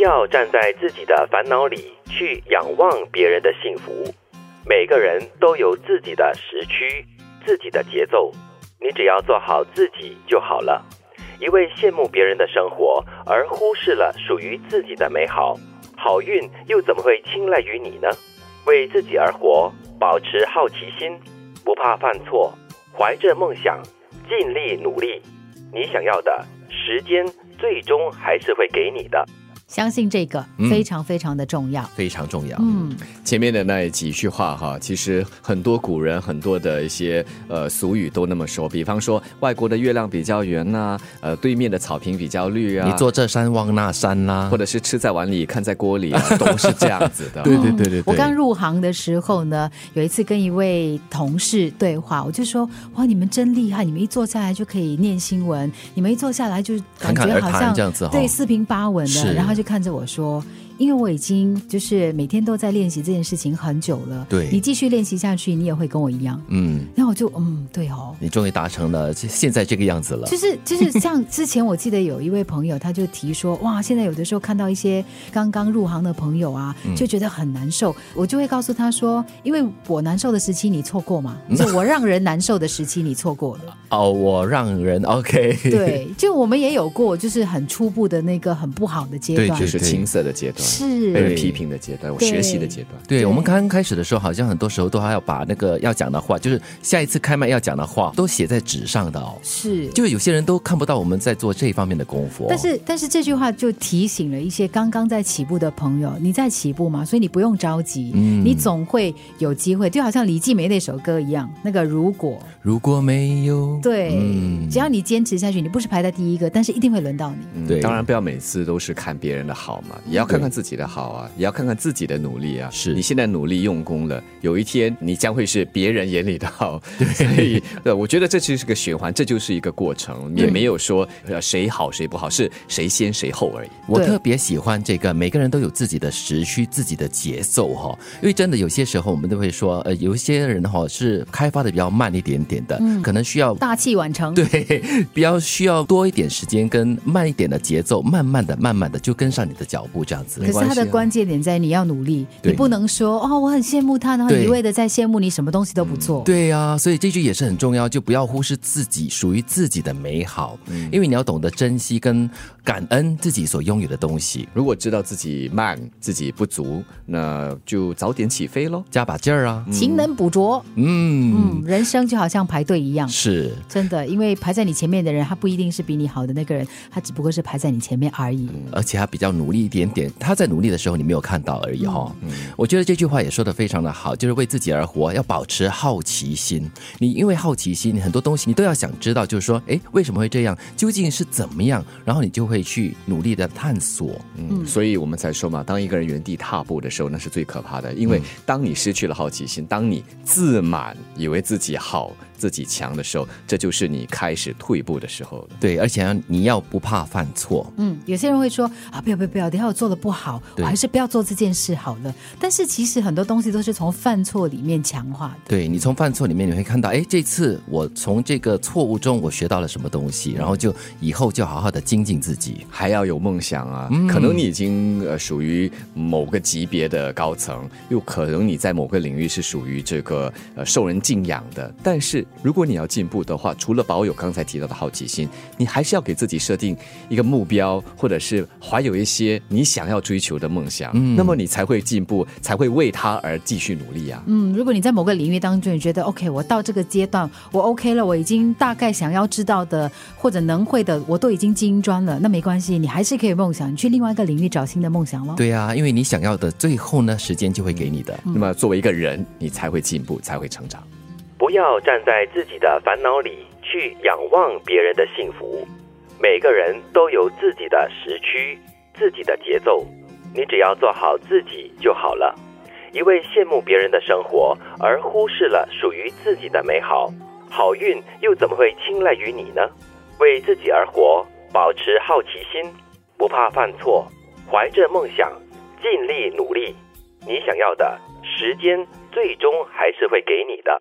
要站在自己的烦恼里去仰望别人的幸福。每个人都有自己的时区、自己的节奏，你只要做好自己就好了。一味羡慕别人的生活，而忽视了属于自己的美好，好运又怎么会青睐于你呢？为自己而活，保持好奇心，不怕犯错，怀着梦想，尽力努力，你想要的时间，最终还是会给你的。相信这个非常非常的重要，非常重要。嗯，前面的那几句话哈，其实很多古人很多的一些呃俗语都那么说，比方说外国的月亮比较圆呐，呃对面的草坪比较绿啊，你坐这山望那山啦，或者是吃在碗里看在锅里，啊，都是这样子的。对对对对对。我刚入行的时候呢，有一次跟一位同事对话，我就说哇，你们真厉害，你们一坐下来就可以念新闻，你们一坐下来就感觉好像这样子对四平八稳的，然后。就看着我说。因为我已经就是每天都在练习这件事情很久了，对。你继续练习下去，你也会跟我一样，嗯，然后我就嗯，对哦，你终于达成了现在这个样子了，就是就是像之前我记得有一位朋友，他就提说，哇，现在有的时候看到一些刚刚入行的朋友啊，就觉得很难受，我就会告诉他说，因为我难受的时期你错过嘛，就我让人难受的时期你错过了，哦，我让人 OK，对，就我们也有过，就是很初步的那个很不好的阶段，就是青涩的阶段。是被人批评的阶段，我学习的阶段。对我们刚刚开始的时候，好像很多时候都还要把那个要讲的话，就是下一次开麦要讲的话，都写在纸上的哦。是，就有些人都看不到我们在做这一方面的功夫。但是，但是这句话就提醒了一些刚刚在起步的朋友，你在起步嘛，所以你不用着急，嗯，你总会有机会。就好像李继梅那首歌一样，那个如果如果没有，对，只要你坚持下去，你不是排在第一个，但是一定会轮到你。对，当然不要每次都是看别人的好嘛，也要看看自己的好。啊，也要看看自己的努力啊。是你现在努力用功了，有一天你将会是别人眼里的好。所以，对，我觉得这其实是个循环，这就是一个过程，也没有说呃谁好谁不好，是谁先谁后而已。我特别喜欢这个，每个人都有自己的时区、自己的节奏哈。因为真的有些时候，我们都会说，呃，有一些人哈是开发的比较慢一点点的，可能需要大器晚成。对，比较需要多一点时间跟慢一点的节奏，慢慢的、慢慢的就跟上你的脚步这样子。可是他的。关键点在你要努力，你不能说哦，我很羡慕他，然后一味的在羡慕你什么东西都不做。对呀，所以这句也是很重要，就不要忽视自己属于自己的美好，因为你要懂得珍惜跟感恩自己所拥有的东西。如果知道自己慢，自己不足，那就早点起飞喽，加把劲儿啊，勤能补拙。嗯嗯，人生就好像排队一样，是真的，因为排在你前面的人，他不一定是比你好的那个人，他只不过是排在你前面而已。而且他比较努力一点点，他在努力的。时候你没有看到而已哈，我觉得这句话也说的非常的好，就是为自己而活，要保持好奇心。你因为好奇心，你很多东西你都要想知道，就是说，哎，为什么会这样？究竟是怎么样？然后你就会去努力的探索。嗯，所以我们才说嘛，当一个人原地踏步的时候，那是最可怕的，因为当你失去了好奇心，当你自满，以为自己好。自己强的时候，这就是你开始退步的时候了。对，而且你要不怕犯错。嗯，有些人会说啊，不要不要不要，等下我做的不好，我还是不要做这件事好了。但是其实很多东西都是从犯错里面强化的。对你从犯错里面你会看到，哎，这次我从这个错误中我学到了什么东西，然后就以后就好好的精进自己，还要有梦想啊。可能你已经呃属于某个级别的高层，又可能你在某个领域是属于这个呃受人敬仰的，但是。如果你要进步的话，除了保有刚才提到的好奇心，你还是要给自己设定一个目标，或者是怀有一些你想要追求的梦想。嗯，那么你才会进步，才会为他而继续努力啊。嗯，如果你在某个领域当中，你觉得 OK，我到这个阶段，我 OK 了，我已经大概想要知道的或者能会的，我都已经精专了，那没关系，你还是可以梦想，你去另外一个领域找新的梦想喽。对啊，因为你想要的，最后呢，时间就会给你的。那么作为一个人，你才会进步，才会成长。不要站在自己的烦恼里去仰望别人的幸福。每个人都有自己的时区、自己的节奏，你只要做好自己就好了。一味羡慕别人的生活，而忽视了属于自己的美好，好运又怎么会青睐于你呢？为自己而活，保持好奇心，不怕犯错，怀着梦想，尽力努力，你想要的时间，最终还是会给你的。